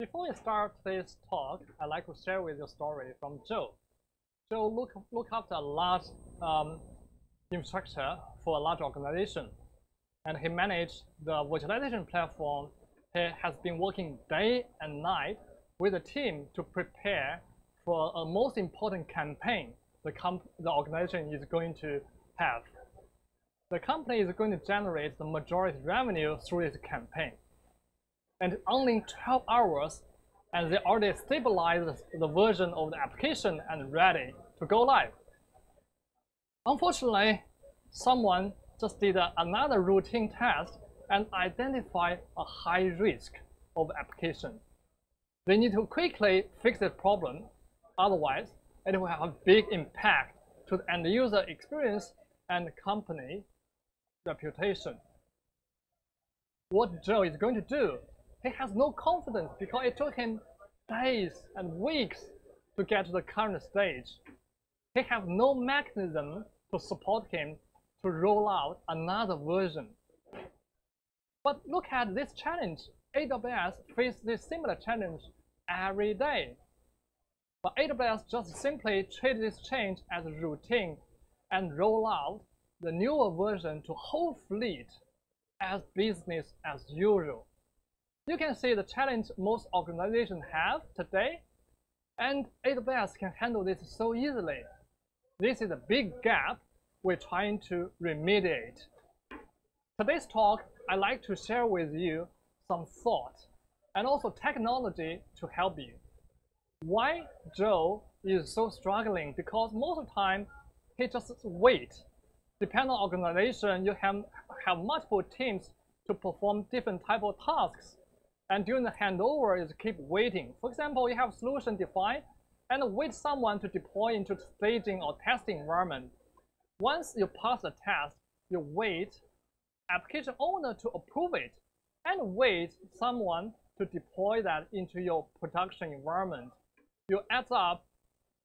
Before we start today's talk, I'd like to share with you a story from Joe. Joe look, look after a large um, infrastructure for a large organization, and he managed the virtualization platform. He has been working day and night with a team to prepare for a most important campaign the, the organization is going to have. The company is going to generate the majority revenue through this campaign and only 12 hours and they already stabilized the version of the application and ready to go live. Unfortunately, someone just did another routine test and identified a high risk of application. They need to quickly fix the problem, otherwise it will have a big impact to the end user experience and company reputation. What Joe is going to do he has no confidence because it took him days and weeks to get to the current stage. He has no mechanism to support him to roll out another version. But look at this challenge. AWS faces this similar challenge every day. But AWS just simply treat this change as a routine and roll out the newer version to whole fleet as business as usual. You can see the challenge most organizations have today, and AWS can handle this so easily. This is a big gap we're trying to remediate. Today's talk, I'd like to share with you some thought and also technology to help you. Why Joe is so struggling? Because most of the time, he just wait. Depending on organization, you have, have multiple teams to perform different type of tasks. And during the handover is keep waiting. For example, you have solution defined and wait someone to deploy into staging or testing environment. Once you pass the test, you wait application owner to approve it and wait someone to deploy that into your production environment. You add up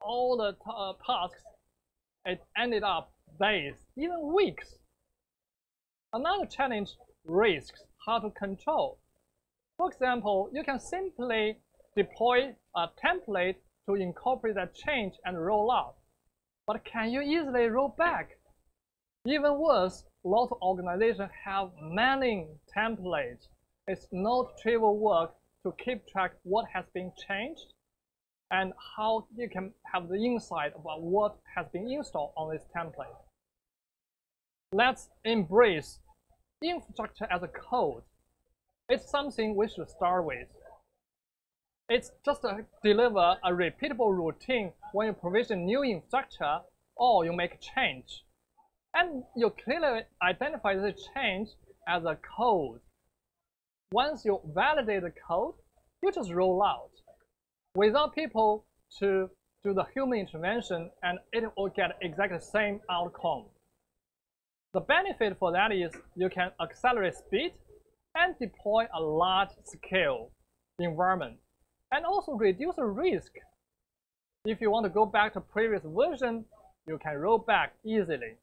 all the uh, tasks, it ended up days, even weeks. Another challenge, risks, how to control. For example, you can simply deploy a template to incorporate that change and roll out. But can you easily roll back? Even worse, lots of organizations have many templates. It's not trivial work to keep track what has been changed and how you can have the insight about what has been installed on this template. Let's embrace infrastructure as a code it's something we should start with. It's just to deliver a repeatable routine when you provision new infrastructure or you make a change. And you clearly identify the change as a code. Once you validate the code, you just roll out without people to do the human intervention and it will get exactly the same outcome. The benefit for that is you can accelerate speed and deploy a large scale environment and also reduce the risk. If you want to go back to previous version, you can roll back easily.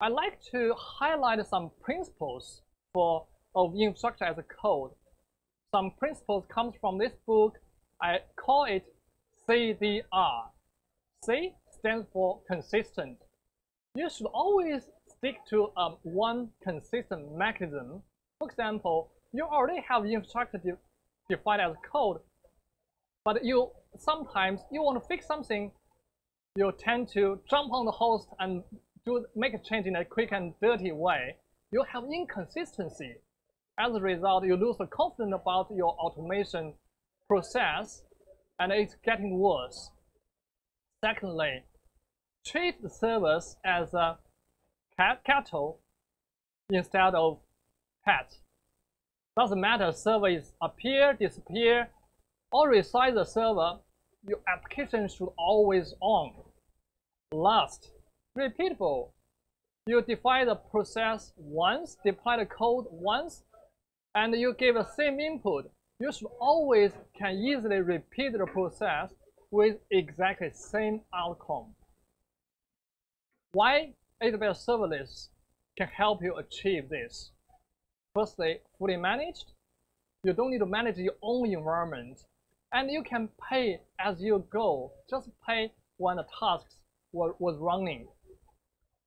I'd like to highlight some principles for of infrastructure as a code. Some principles comes from this book. I call it CDR. C stands for consistent. You should always stick to um, one consistent mechanism. For example, you already have infrastructure de defined as code, but you sometimes you want to fix something, you tend to jump on the host and do make a change in a quick and dirty way. You have inconsistency. As a result, you lose the confidence about your automation process, and it's getting worse. Secondly, treat the servers as a cattle instead of pets. Doesn't matter server is appear, disappear, or resize the server, your application should always on. Last, repeatable. You define the process once, deploy the code once, and you give the same input. You should always can easily repeat the process with exactly same outcome. Why AWS serverless can help you achieve this. Firstly, fully managed. You don't need to manage your own environment. And you can pay as you go. Just pay when the tasks were, was running.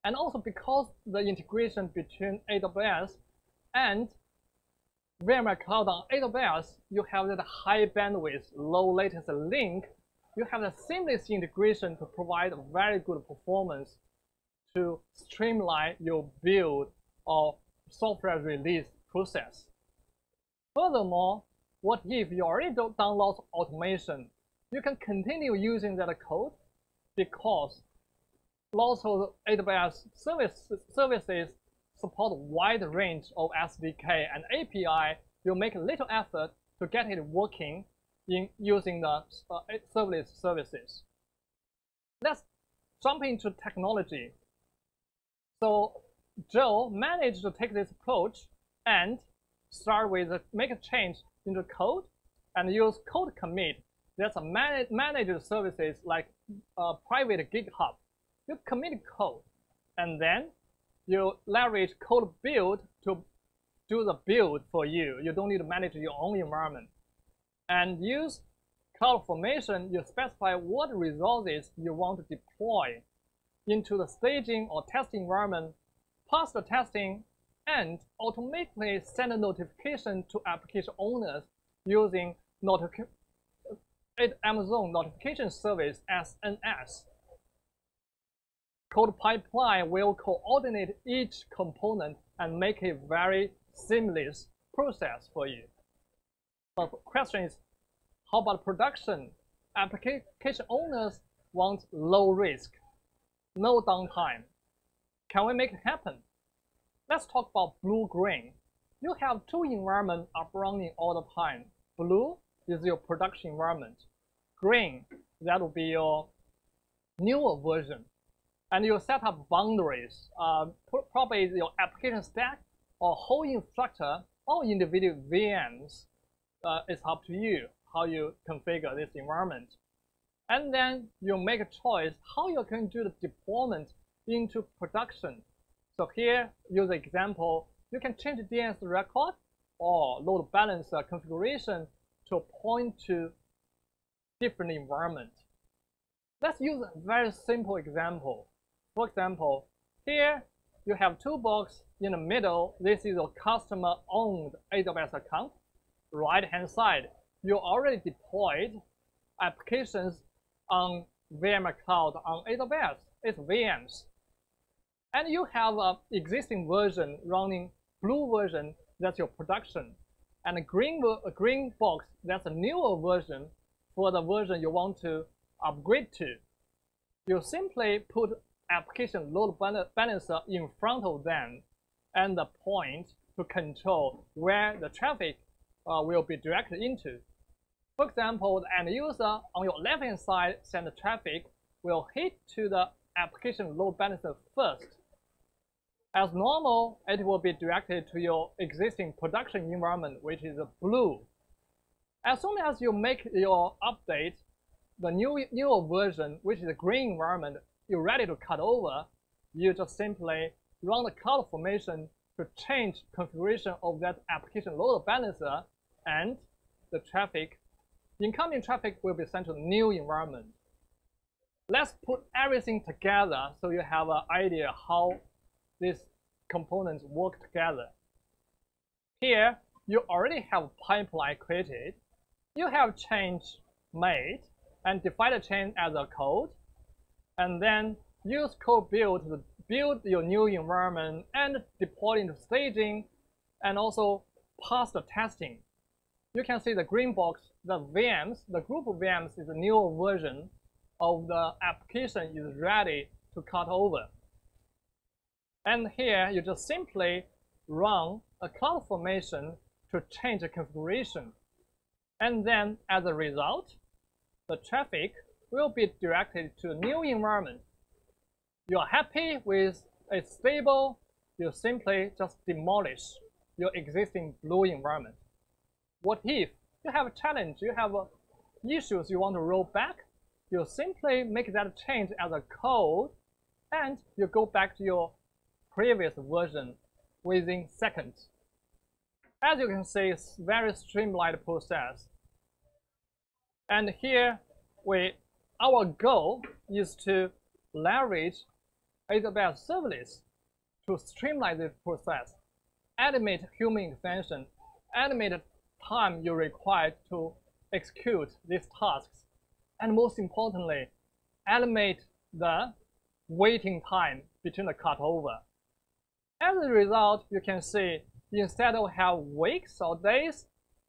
And also because the integration between AWS and VMware Cloud on AWS, you have that high bandwidth, low latency link. You have a seamless integration to provide very good performance to streamline your build or software release process. Furthermore, what if you already of automation? You can continue using that code because lots of AWS service, services support wide range of SDK and API. You make little effort to get it working in using the uh, serverless services. Let's jump into technology. So Joe managed to take this approach and start with a, make a change into code and use code commit. That's a man managed services like a private GitHub. You commit code and then you leverage code build to do the build for you. You don't need to manage your own environment. And use CloudFormation, you specify what resources you want to deploy into the staging or testing environment, pass the testing, and automatically send a notification to application owners using Amazon Notification Service SNS. Code pipeline will coordinate each component and make a very seamless process for you. But the question is, how about production? Application owners want low risk, no downtime. Can we make it happen? Let's talk about blue-green. You have two environments up running all the time. Blue is your production environment. Green, that will be your newer version and you set up boundaries. Uh, probably your application stack or whole infrastructure or individual VMs. Uh, it's up to you how you configure this environment. And then you make a choice how going to do the deployment into production. So here, use the example, you can change the DNS record or load balancer uh, configuration to point to different environment. Let's use a very simple example. For example, here you have two boxes in the middle. This is a customer-owned AWS account. Right-hand side, you already deployed applications on VMware Cloud on AWS. It's VMs. And you have an existing version running blue version, that's your production. And a green, a green box, that's a newer version for the version you want to upgrade to. You simply put application load balancer in front of them and the point to control where the traffic uh, will be directed into. For example, the end user on your left-hand side send traffic will hit to the application load balancer first. As normal, it will be directed to your existing production environment, which is blue. As soon as you make your update, the new newer version, which is a green environment, you're ready to cut over, you just simply run the CloudFormation to change configuration of that application load balancer and the traffic, incoming traffic will be sent to the new environment. Let's put everything together so you have an idea how these components work together. Here, you already have pipeline created. You have change made and define the change as a code and then use code build to build your new environment and deploy into staging and also pass the testing. You can see the green box, the VMs, the group of VMs is a newer version of the application is ready to cut over. And here you just simply run a CloudFormation to change the configuration. And then as a result, the traffic will be directed to a new environment. You're happy with a stable, you simply just demolish your existing blue environment. What if you have a challenge, you have uh, issues you want to roll back, you simply make that change as a code and you go back to your previous version within seconds. as you can see, it's very streamlined process. And here, we our goal is to leverage AWS serverless to streamline this process, animate human intervention, animate time you require to execute these tasks, and most importantly, animate the waiting time between the cutover. As a result, you can see instead of have weeks or days,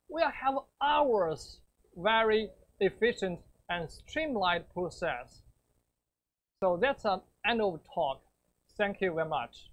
we'll have hours, very efficient and streamlined process. So that's an end of talk. Thank you very much.